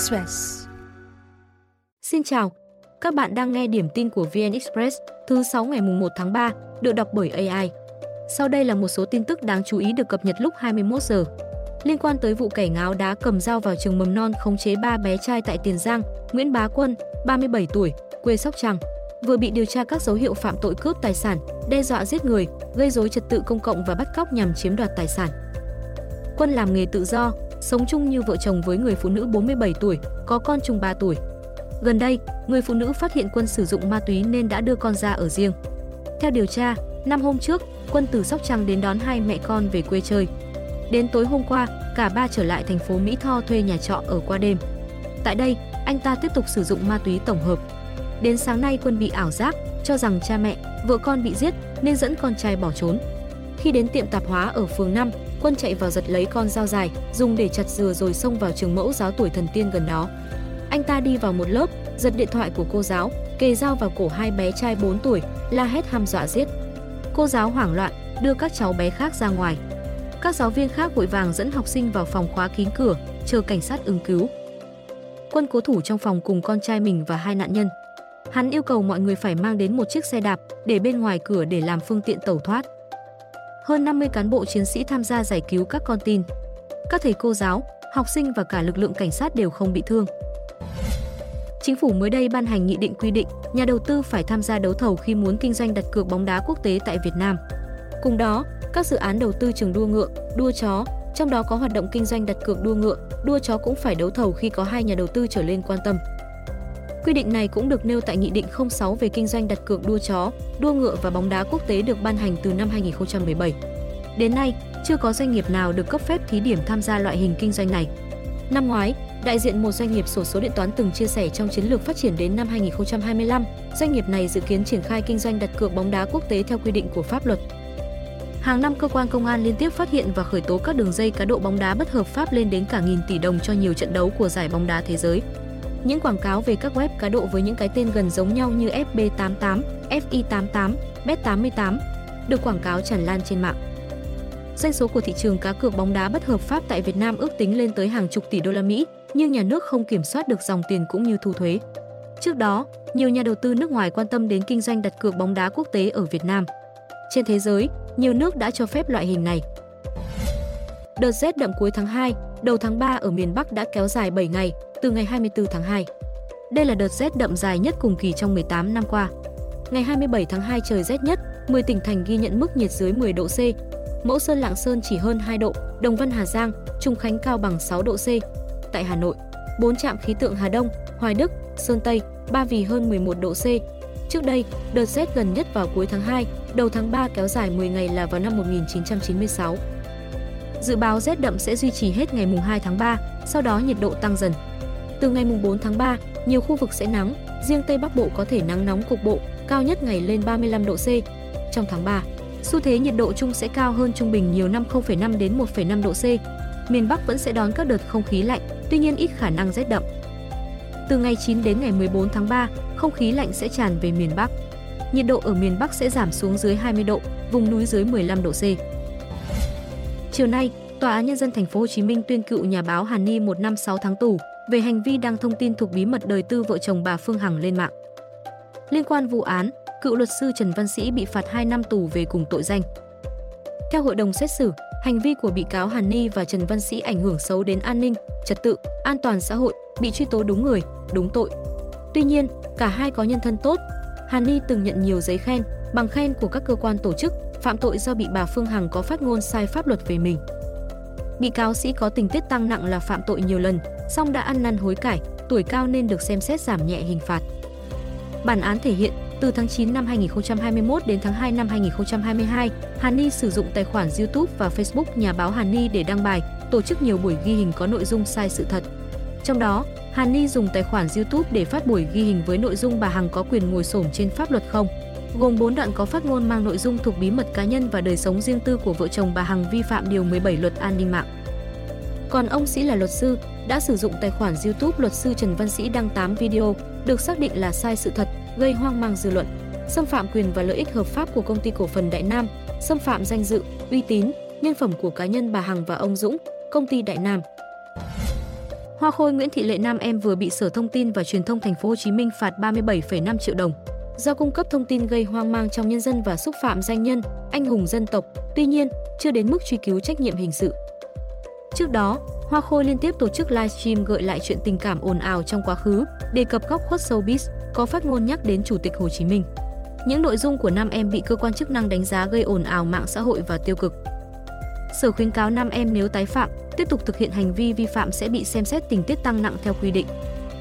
Express. Xin chào, các bạn đang nghe điểm tin của VN Express thứ 6 ngày 1 tháng 3, được đọc bởi AI. Sau đây là một số tin tức đáng chú ý được cập nhật lúc 21 giờ. Liên quan tới vụ kẻ ngáo đá cầm dao vào trường mầm non khống chế ba bé trai tại Tiền Giang, Nguyễn Bá Quân, 37 tuổi, quê Sóc Trăng, vừa bị điều tra các dấu hiệu phạm tội cướp tài sản, đe dọa giết người, gây rối trật tự công cộng và bắt cóc nhằm chiếm đoạt tài sản. Quân làm nghề tự do, sống chung như vợ chồng với người phụ nữ 47 tuổi, có con chung 3 tuổi. Gần đây, người phụ nữ phát hiện Quân sử dụng ma túy nên đã đưa con ra ở riêng. Theo điều tra, năm hôm trước, Quân từ Sóc Trăng đến đón hai mẹ con về quê chơi. Đến tối hôm qua, cả ba trở lại thành phố Mỹ Tho thuê nhà trọ ở qua đêm. Tại đây, anh ta tiếp tục sử dụng ma túy tổng hợp. Đến sáng nay Quân bị ảo giác, cho rằng cha mẹ, vợ con bị giết nên dẫn con trai bỏ trốn. Khi đến tiệm tạp hóa ở phường 5, Quân chạy vào giật lấy con dao dài, dùng để chặt dừa rồi xông vào trường mẫu giáo tuổi thần tiên gần đó. Anh ta đi vào một lớp, giật điện thoại của cô giáo, kề dao vào cổ hai bé trai 4 tuổi, la hét hăm dọa giết. Cô giáo hoảng loạn, đưa các cháu bé khác ra ngoài. Các giáo viên khác vội vàng dẫn học sinh vào phòng khóa kín cửa, chờ cảnh sát ứng cứu. Quân cố thủ trong phòng cùng con trai mình và hai nạn nhân. Hắn yêu cầu mọi người phải mang đến một chiếc xe đạp để bên ngoài cửa để làm phương tiện tẩu thoát. Hơn 50 cán bộ chiến sĩ tham gia giải cứu các con tin. Các thầy cô giáo, học sinh và cả lực lượng cảnh sát đều không bị thương. Chính phủ mới đây ban hành nghị định quy định nhà đầu tư phải tham gia đấu thầu khi muốn kinh doanh đặt cược bóng đá quốc tế tại Việt Nam. Cùng đó, các dự án đầu tư trường đua ngựa, đua chó, trong đó có hoạt động kinh doanh đặt cược đua ngựa, đua chó cũng phải đấu thầu khi có hai nhà đầu tư trở lên quan tâm. Quy định này cũng được nêu tại Nghị định 06 về kinh doanh đặt cược đua chó, đua ngựa và bóng đá quốc tế được ban hành từ năm 2017. Đến nay, chưa có doanh nghiệp nào được cấp phép thí điểm tham gia loại hình kinh doanh này. Năm ngoái, đại diện một doanh nghiệp sổ số điện toán từng chia sẻ trong chiến lược phát triển đến năm 2025, doanh nghiệp này dự kiến triển khai kinh doanh đặt cược bóng đá quốc tế theo quy định của pháp luật. Hàng năm cơ quan công an liên tiếp phát hiện và khởi tố các đường dây cá độ bóng đá bất hợp pháp lên đến cả nghìn tỷ đồng cho nhiều trận đấu của giải bóng đá thế giới. Những quảng cáo về các web cá độ với những cái tên gần giống nhau như FB88, FI88, Bet88 được quảng cáo tràn lan trên mạng. Doanh số của thị trường cá cược bóng đá bất hợp pháp tại Việt Nam ước tính lên tới hàng chục tỷ đô la Mỹ, nhưng nhà nước không kiểm soát được dòng tiền cũng như thu thuế. Trước đó, nhiều nhà đầu tư nước ngoài quan tâm đến kinh doanh đặt cược bóng đá quốc tế ở Việt Nam. Trên thế giới, nhiều nước đã cho phép loại hình này. Đợt rét đậm cuối tháng 2, đầu tháng 3 ở miền Bắc đã kéo dài 7 ngày, từ ngày 24 tháng 2. Đây là đợt rét đậm dài nhất cùng kỳ trong 18 năm qua. Ngày 27 tháng 2 trời rét nhất, 10 tỉnh thành ghi nhận mức nhiệt dưới 10 độ C. Mẫu Sơn Lạng Sơn chỉ hơn 2 độ, Đồng Văn Hà Giang, Trung Khánh cao bằng 6 độ C. Tại Hà Nội, 4 trạm khí tượng Hà Đông, Hoài Đức, Sơn Tây, Ba Vì hơn 11 độ C. Trước đây, đợt rét gần nhất vào cuối tháng 2, đầu tháng 3 kéo dài 10 ngày là vào năm 1996. Dự báo rét đậm sẽ duy trì hết ngày mùng 2 tháng 3, sau đó nhiệt độ tăng dần. Từ ngày mùng 4 tháng 3, nhiều khu vực sẽ nắng, riêng Tây Bắc Bộ có thể nắng nóng cục bộ, cao nhất ngày lên 35 độ C. Trong tháng 3, xu thế nhiệt độ chung sẽ cao hơn trung bình nhiều năm 0,5 đến 1,5 độ C. Miền Bắc vẫn sẽ đón các đợt không khí lạnh, tuy nhiên ít khả năng rét đậm. Từ ngày 9 đến ngày 14 tháng 3, không khí lạnh sẽ tràn về miền Bắc. Nhiệt độ ở miền Bắc sẽ giảm xuống dưới 20 độ, vùng núi dưới 15 độ C. Chiều nay, Tòa án nhân dân thành phố Hồ Chí Minh tuyên cựu nhà báo Hàn Ni 1 năm 6 tháng tù về hành vi đăng thông tin thuộc bí mật đời tư vợ chồng bà Phương Hằng lên mạng. Liên quan vụ án, cựu luật sư Trần Văn Sĩ bị phạt 2 năm tù về cùng tội danh. Theo hội đồng xét xử, hành vi của bị cáo Hàn Ni và Trần Văn Sĩ ảnh hưởng xấu đến an ninh, trật tự, an toàn xã hội, bị truy tố đúng người, đúng tội. Tuy nhiên, cả hai có nhân thân tốt. Hàn Ni từng nhận nhiều giấy khen, bằng khen của các cơ quan tổ chức, phạm tội do bị bà Phương Hằng có phát ngôn sai pháp luật về mình. Bị cáo Sĩ có tình tiết tăng nặng là phạm tội nhiều lần, song đã ăn năn hối cải, tuổi cao nên được xem xét giảm nhẹ hình phạt. Bản án thể hiện, từ tháng 9 năm 2021 đến tháng 2 năm 2022, Hàn Ni sử dụng tài khoản YouTube và Facebook nhà báo Hàn Ni để đăng bài, tổ chức nhiều buổi ghi hình có nội dung sai sự thật. Trong đó, Hàn Ni dùng tài khoản YouTube để phát buổi ghi hình với nội dung bà Hằng có quyền ngồi xổm trên pháp luật không, gồm 4 đoạn có phát ngôn mang nội dung thuộc bí mật cá nhân và đời sống riêng tư của vợ chồng bà Hằng vi phạm điều 17 luật an ninh mạng. Còn ông Sĩ là luật sư, đã sử dụng tài khoản YouTube luật sư Trần Văn Sĩ đăng 8 video được xác định là sai sự thật, gây hoang mang dư luận, xâm phạm quyền và lợi ích hợp pháp của công ty cổ phần Đại Nam, xâm phạm danh dự, uy tín, nhân phẩm của cá nhân bà Hằng và ông Dũng, công ty Đại Nam. Hoa Khôi Nguyễn Thị Lệ Nam em vừa bị Sở Thông tin và Truyền thông Thành phố Hồ Chí Minh phạt 37,5 triệu đồng do cung cấp thông tin gây hoang mang trong nhân dân và xúc phạm danh nhân, anh hùng dân tộc. Tuy nhiên, chưa đến mức truy cứu trách nhiệm hình sự. Trước đó, Hoa Khôi liên tiếp tổ chức livestream gợi lại chuyện tình cảm ồn ào trong quá khứ, đề cập góc khuất showbiz, có phát ngôn nhắc đến Chủ tịch Hồ Chí Minh. Những nội dung của nam em bị cơ quan chức năng đánh giá gây ồn ào mạng xã hội và tiêu cực. Sở khuyến cáo nam em nếu tái phạm, tiếp tục thực hiện hành vi vi phạm sẽ bị xem xét tình tiết tăng nặng theo quy định.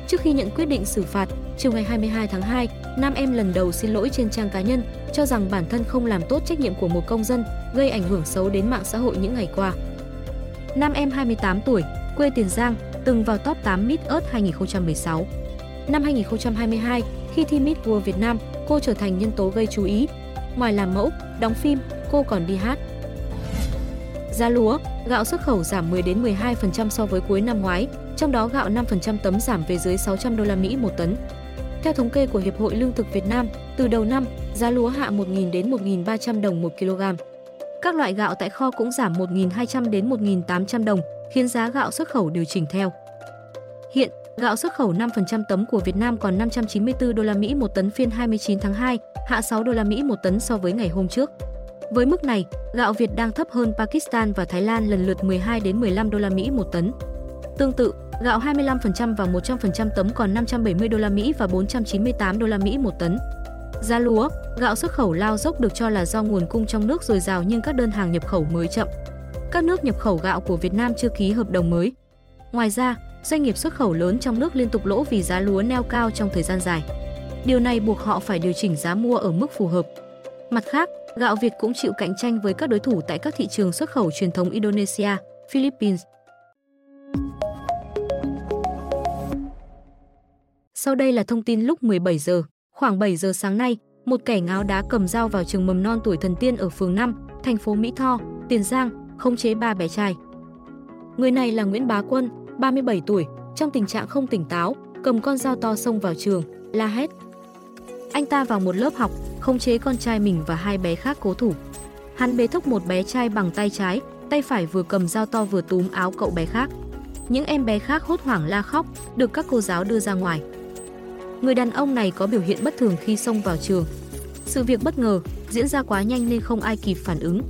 Trước khi nhận quyết định xử phạt, chiều ngày 22 tháng 2, nam em lần đầu xin lỗi trên trang cá nhân, cho rằng bản thân không làm tốt trách nhiệm của một công dân, gây ảnh hưởng xấu đến mạng xã hội những ngày qua. Nam em 28 tuổi, quê Tiền Giang, từng vào top 8 Miss Earth 2016. Năm 2022, khi thi Miss World Việt Nam, cô trở thành nhân tố gây chú ý. Ngoài làm mẫu, đóng phim, cô còn đi hát. Giá lúa, gạo xuất khẩu giảm 10 đến 12% so với cuối năm ngoái, trong đó gạo 5% tấm giảm về dưới 600 đô la Mỹ một tấn. Theo thống kê của Hiệp hội Lương thực Việt Nam, từ đầu năm, giá lúa hạ 1.000 đến 1.300 đồng một kg. Các loại gạo tại kho cũng giảm 1.200 đến 1.800 đồng, khiến giá gạo xuất khẩu điều chỉnh theo. Hiện, gạo xuất khẩu 5% tấm của Việt Nam còn 594 đô la Mỹ một tấn phiên 29 tháng 2, hạ 6 đô la Mỹ một tấn so với ngày hôm trước. Với mức này, gạo Việt đang thấp hơn Pakistan và Thái Lan lần lượt 12 đến 15 đô la Mỹ một tấn. Tương tự, gạo 25% và 100% tấm còn 570 đô la Mỹ và 498 đô la Mỹ một tấn. Giá lúa, gạo xuất khẩu lao dốc được cho là do nguồn cung trong nước dồi dào nhưng các đơn hàng nhập khẩu mới chậm. Các nước nhập khẩu gạo của Việt Nam chưa ký hợp đồng mới. Ngoài ra, doanh nghiệp xuất khẩu lớn trong nước liên tục lỗ vì giá lúa neo cao trong thời gian dài. Điều này buộc họ phải điều chỉnh giá mua ở mức phù hợp. Mặt khác, gạo Việt cũng chịu cạnh tranh với các đối thủ tại các thị trường xuất khẩu truyền thống Indonesia, Philippines. Sau đây là thông tin lúc 17 giờ. Khoảng 7 giờ sáng nay, một kẻ ngáo đá cầm dao vào trường mầm non tuổi thần tiên ở phường 5, thành phố Mỹ Tho, Tiền Giang, khống chế ba bé trai. Người này là Nguyễn Bá Quân, 37 tuổi, trong tình trạng không tỉnh táo, cầm con dao to xông vào trường, la hét. Anh ta vào một lớp học, khống chế con trai mình và hai bé khác cố thủ. Hắn bế thúc một bé trai bằng tay trái, tay phải vừa cầm dao to vừa túm áo cậu bé khác. Những em bé khác hốt hoảng la khóc, được các cô giáo đưa ra ngoài. Người đàn ông này có biểu hiện bất thường khi xông vào trường. Sự việc bất ngờ, diễn ra quá nhanh nên không ai kịp phản ứng.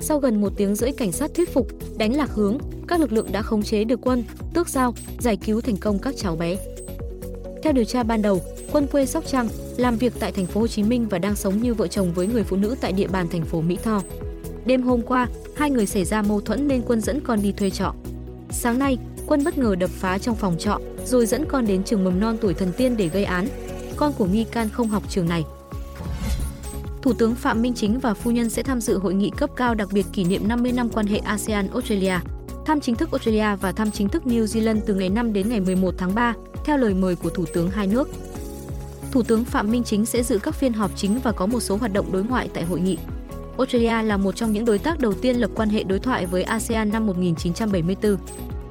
Sau gần một tiếng rưỡi cảnh sát thuyết phục, đánh lạc hướng, các lực lượng đã khống chế được quân, tước dao, giải cứu thành công các cháu bé. Theo điều tra ban đầu, Quân quê Sóc Trăng, làm việc tại thành phố Hồ Chí Minh và đang sống như vợ chồng với người phụ nữ tại địa bàn thành phố Mỹ Tho. Đêm hôm qua, hai người xảy ra mâu thuẫn nên Quân dẫn con đi thuê trọ. Sáng nay, Quân bất ngờ đập phá trong phòng trọ, rồi dẫn con đến trường mầm non tuổi thần tiên để gây án. Con của nghi can không học trường này. Thủ tướng Phạm Minh Chính và phu nhân sẽ tham dự hội nghị cấp cao đặc biệt kỷ niệm 50 năm quan hệ ASEAN-Australia. Thăm chính thức Australia và thăm chính thức New Zealand từ ngày 5 đến ngày 11 tháng 3, theo lời mời của Thủ tướng hai nước. Thủ tướng Phạm Minh Chính sẽ dự các phiên họp chính và có một số hoạt động đối ngoại tại hội nghị. Australia là một trong những đối tác đầu tiên lập quan hệ đối thoại với ASEAN năm 1974.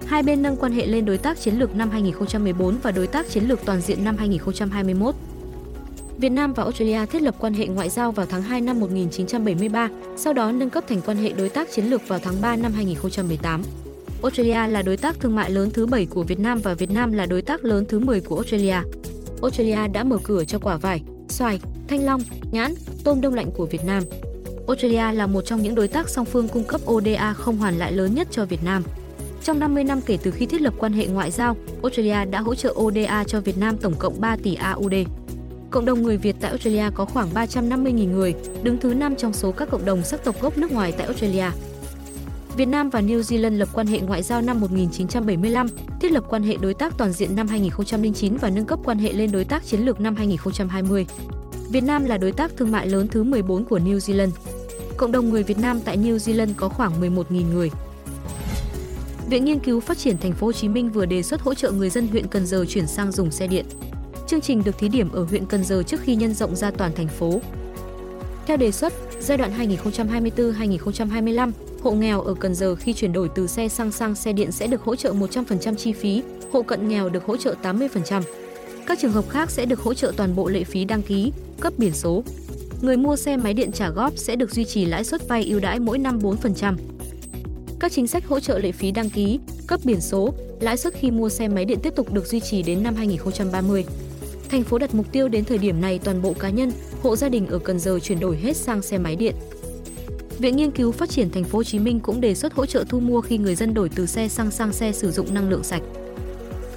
Hai bên nâng quan hệ lên đối tác chiến lược năm 2014 và đối tác chiến lược toàn diện năm 2021. Việt Nam và Australia thiết lập quan hệ ngoại giao vào tháng 2 năm 1973, sau đó nâng cấp thành quan hệ đối tác chiến lược vào tháng 3 năm 2018. Australia là đối tác thương mại lớn thứ 7 của Việt Nam và Việt Nam là đối tác lớn thứ 10 của Australia. Australia đã mở cửa cho quả vải, xoài, thanh long, nhãn, tôm đông lạnh của Việt Nam. Australia là một trong những đối tác song phương cung cấp ODA không hoàn lại lớn nhất cho Việt Nam. Trong 50 năm kể từ khi thiết lập quan hệ ngoại giao, Australia đã hỗ trợ ODA cho Việt Nam tổng cộng 3 tỷ AUD. Cộng đồng người Việt tại Australia có khoảng 350.000 người, đứng thứ 5 trong số các cộng đồng sắc tộc gốc nước ngoài tại Australia. Việt Nam và New Zealand lập quan hệ ngoại giao năm 1975, thiết lập quan hệ đối tác toàn diện năm 2009 và nâng cấp quan hệ lên đối tác chiến lược năm 2020. Việt Nam là đối tác thương mại lớn thứ 14 của New Zealand. Cộng đồng người Việt Nam tại New Zealand có khoảng 11.000 người. Viện Nghiên cứu Phát triển Thành phố Hồ Chí Minh vừa đề xuất hỗ trợ người dân huyện Cần Giờ chuyển sang dùng xe điện. Chương trình được thí điểm ở huyện Cần Giờ trước khi nhân rộng ra toàn thành phố. Theo đề xuất, giai đoạn 2024-2025, hộ nghèo ở Cần Giờ khi chuyển đổi từ xe xăng sang xe điện sẽ được hỗ trợ 100% chi phí, hộ cận nghèo được hỗ trợ 80%. Các trường hợp khác sẽ được hỗ trợ toàn bộ lệ phí đăng ký, cấp biển số. Người mua xe máy điện trả góp sẽ được duy trì lãi suất vay ưu đãi mỗi năm 4% các chính sách hỗ trợ lệ phí đăng ký, cấp biển số, lãi suất khi mua xe máy điện tiếp tục được duy trì đến năm 2030. Thành phố đặt mục tiêu đến thời điểm này toàn bộ cá nhân, hộ gia đình ở Cần Giờ chuyển đổi hết sang xe máy điện. Viện Nghiên cứu Phát triển Thành phố Hồ Chí Minh cũng đề xuất hỗ trợ thu mua khi người dân đổi từ xe xăng sang xe sử dụng năng lượng sạch.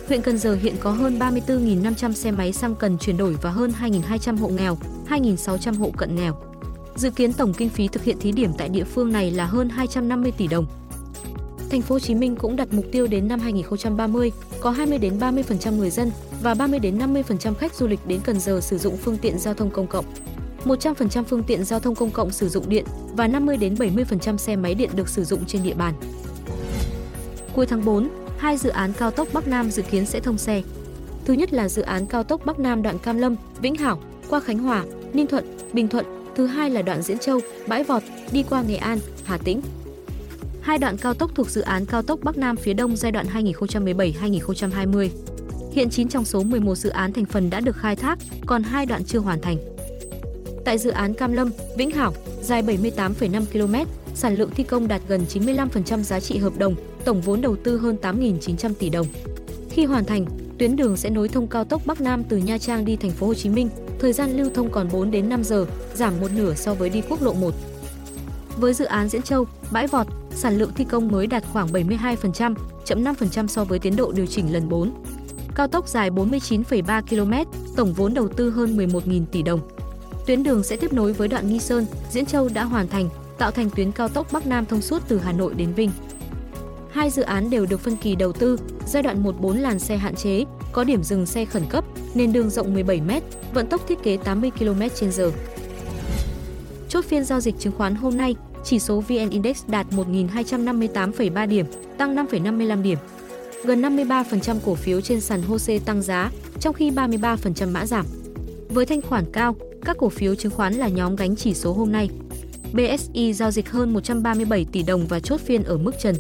Huyện Cần Giờ hiện có hơn 34.500 xe máy xăng cần chuyển đổi và hơn 2.200 hộ nghèo, 2.600 hộ cận nghèo. Dự kiến tổng kinh phí thực hiện thí điểm tại địa phương này là hơn 250 tỷ đồng. Thành phố Hồ Chí Minh cũng đặt mục tiêu đến năm 2030 có 20 đến 30% người dân và 30 đến 50% khách du lịch đến Cần Giờ sử dụng phương tiện giao thông công cộng. 100% phương tiện giao thông công cộng sử dụng điện và 50 đến 70% xe máy điện được sử dụng trên địa bàn. Cuối tháng 4, hai dự án cao tốc Bắc Nam dự kiến sẽ thông xe. Thứ nhất là dự án cao tốc Bắc Nam đoạn Cam Lâm, Vĩnh Hảo qua Khánh Hòa, Ninh Thuận, Bình Thuận. Thứ hai là đoạn Diễn Châu, Bãi Vọt đi qua Nghệ An, Hà Tĩnh. Hai đoạn cao tốc thuộc dự án cao tốc Bắc Nam phía Đông giai đoạn 2017-2020. Hiện 9 trong số 11 dự án thành phần đã được khai thác, còn hai đoạn chưa hoàn thành. Tại dự án Cam Lâm, Vĩnh Hảo, dài 78,5 km, sản lượng thi công đạt gần 95% giá trị hợp đồng, tổng vốn đầu tư hơn 8.900 tỷ đồng. Khi hoàn thành, tuyến đường sẽ nối thông cao tốc Bắc Nam từ Nha Trang đi thành phố Hồ Chí Minh, thời gian lưu thông còn 4 đến 5 giờ, giảm một nửa so với đi quốc lộ 1. Với dự án Diễn Châu, Bãi Vọt, sản lượng thi công mới đạt khoảng 72%, chậm 5% so với tiến độ điều chỉnh lần 4. Cao tốc dài 49,3 km, tổng vốn đầu tư hơn 11.000 tỷ đồng. Tuyến đường sẽ tiếp nối với đoạn Nghi Sơn, Diễn Châu đã hoàn thành, tạo thành tuyến cao tốc Bắc Nam thông suốt từ Hà Nội đến Vinh. Hai dự án đều được phân kỳ đầu tư, giai đoạn 1 4 làn xe hạn chế, có điểm dừng xe khẩn cấp, nền đường rộng 17 m, vận tốc thiết kế 80 km/h. Chốt phiên giao dịch chứng khoán hôm nay, chỉ số VN Index đạt 1.258,3 điểm, tăng 5,55 điểm. Gần 53% cổ phiếu trên sàn HOSE tăng giá, trong khi 33% mã giảm. Với thanh khoản cao, các cổ phiếu chứng khoán là nhóm gánh chỉ số hôm nay. BSI giao dịch hơn 137 tỷ đồng và chốt phiên ở mức trần.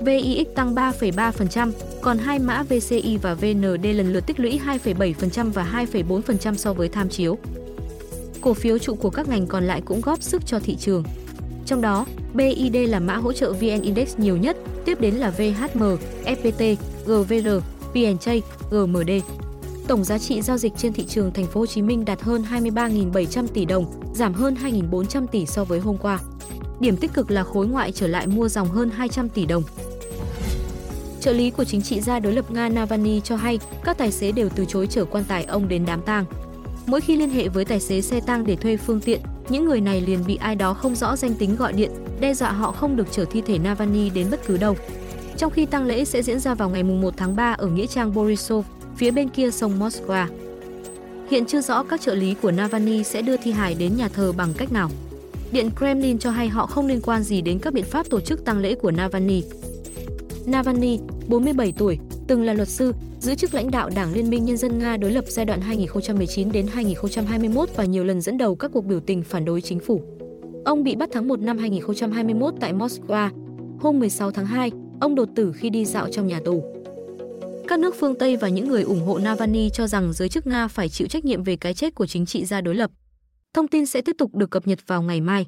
VIX tăng 3,3%, còn hai mã VCI và VND lần lượt tích lũy 2,7% và 2,4% so với tham chiếu. Cổ phiếu trụ của các ngành còn lại cũng góp sức cho thị trường. Trong đó, BID là mã hỗ trợ VN Index nhiều nhất, tiếp đến là VHM, FPT, GVR, VNJ, GMD. Tổng giá trị giao dịch trên thị trường thành phố Hồ Chí Minh đạt hơn 23.700 tỷ đồng, giảm hơn 2.400 tỷ so với hôm qua. Điểm tích cực là khối ngoại trở lại mua dòng hơn 200 tỷ đồng. Trợ lý của chính trị gia đối lập Nga Navalny cho hay các tài xế đều từ chối chở quan tài ông đến đám tang. Mỗi khi liên hệ với tài xế xe tang để thuê phương tiện, những người này liền bị ai đó không rõ danh tính gọi điện, đe dọa họ không được chở thi thể Navalny đến bất cứ đâu. Trong khi tang lễ sẽ diễn ra vào ngày 1 tháng 3 ở nghĩa trang Borisov, phía bên kia sông Moskva. Hiện chưa rõ các trợ lý của Navalny sẽ đưa thi hài đến nhà thờ bằng cách nào. Điện Kremlin cho hay họ không liên quan gì đến các biện pháp tổ chức tang lễ của Navalny. Navalny, 47 tuổi, từng là luật sư, giữ chức lãnh đạo Đảng Liên minh Nhân dân Nga đối lập giai đoạn 2019 đến 2021 và nhiều lần dẫn đầu các cuộc biểu tình phản đối chính phủ. Ông bị bắt tháng 1 năm 2021 tại Moscow. Hôm 16 tháng 2, ông đột tử khi đi dạo trong nhà tù. Các nước phương Tây và những người ủng hộ Navalny cho rằng giới chức Nga phải chịu trách nhiệm về cái chết của chính trị gia đối lập. Thông tin sẽ tiếp tục được cập nhật vào ngày mai.